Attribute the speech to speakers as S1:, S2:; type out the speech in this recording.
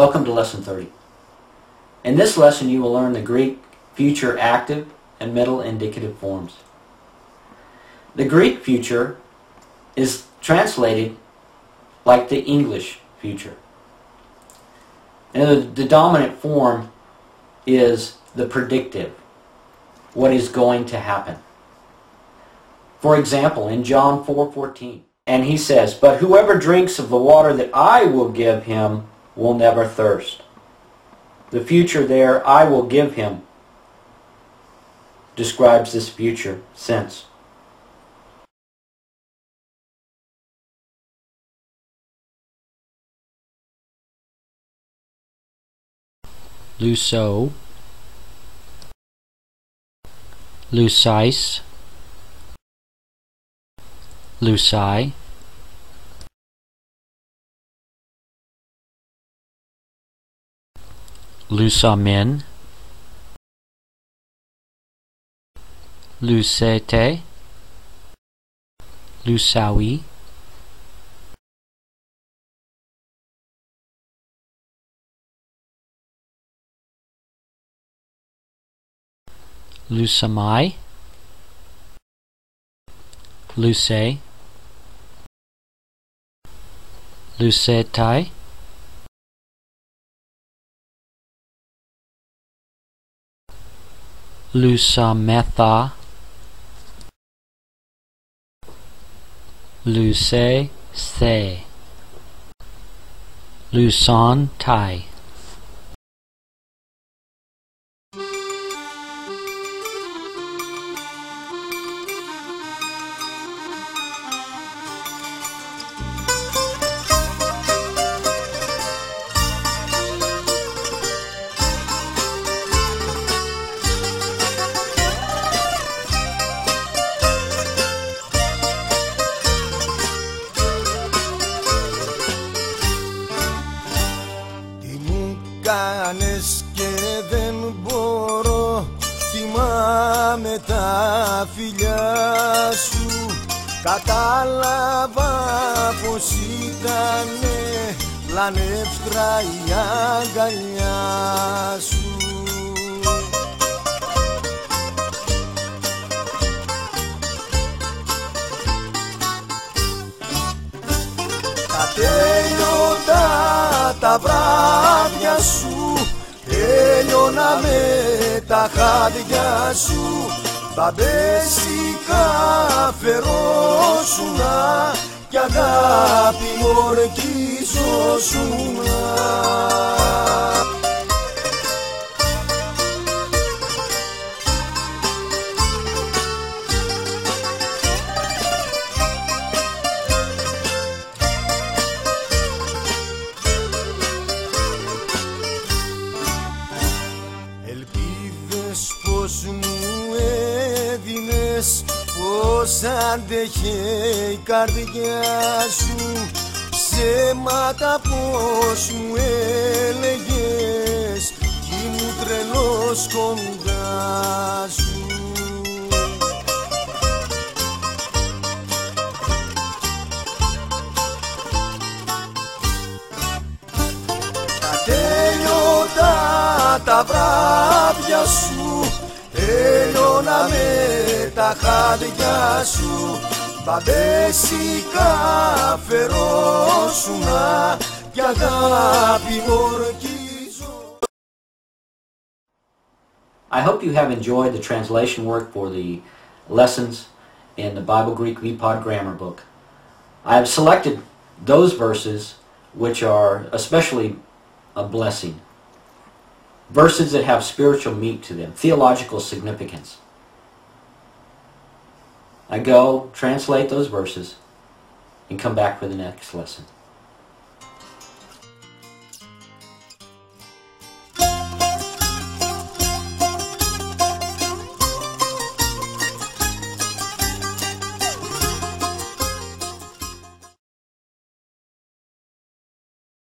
S1: Welcome to Lesson 30. In this lesson you will learn the Greek future active and middle indicative forms. The Greek future is translated like the English future. And the, the dominant form is the predictive, what is going to happen. For example, in John 4:14, and he says, "But whoever drinks of the water that I will give him will never thirst." The future there, I will give him, describes this future sense.
S2: Luso, Lucis, Luci, Lusamin, Lucete, Lusawi, Lusamai, Luce, Lucetai, Lusametha, Luce, Se, Luson, Tai.
S3: Θυμάμαι τα φιλιά σου. Κατάλαβα πως ήτανε Λανεύτρα η αγκαλιά σου. Τα τέλειωτα τα βράδια σου Τέλειωνα με τα χάδια σου Μπαμπέσικα φερόσουνα Κι αγάπη ορκίζοσουνα Ελπίδες πως μου έδινες Πως άντεχε η καρδιά σου. Ψέματα πως μου έλεγες Κι ήμουν τρελός κοντά σου. Τα τέλειωτα τα βράδια σου Τέλειωνα με τα χάδια σου Μπαμπέσικα φερόσουνα Κι αγάπη ορκίζω
S1: I hope you have enjoyed the translation work for the lessons in the Bible Greek VPod Grammar Book. I have selected those verses which are especially a blessing. Verses that have spiritual meat to them, theological significance. I go, translate those verses, and come back for the next lesson.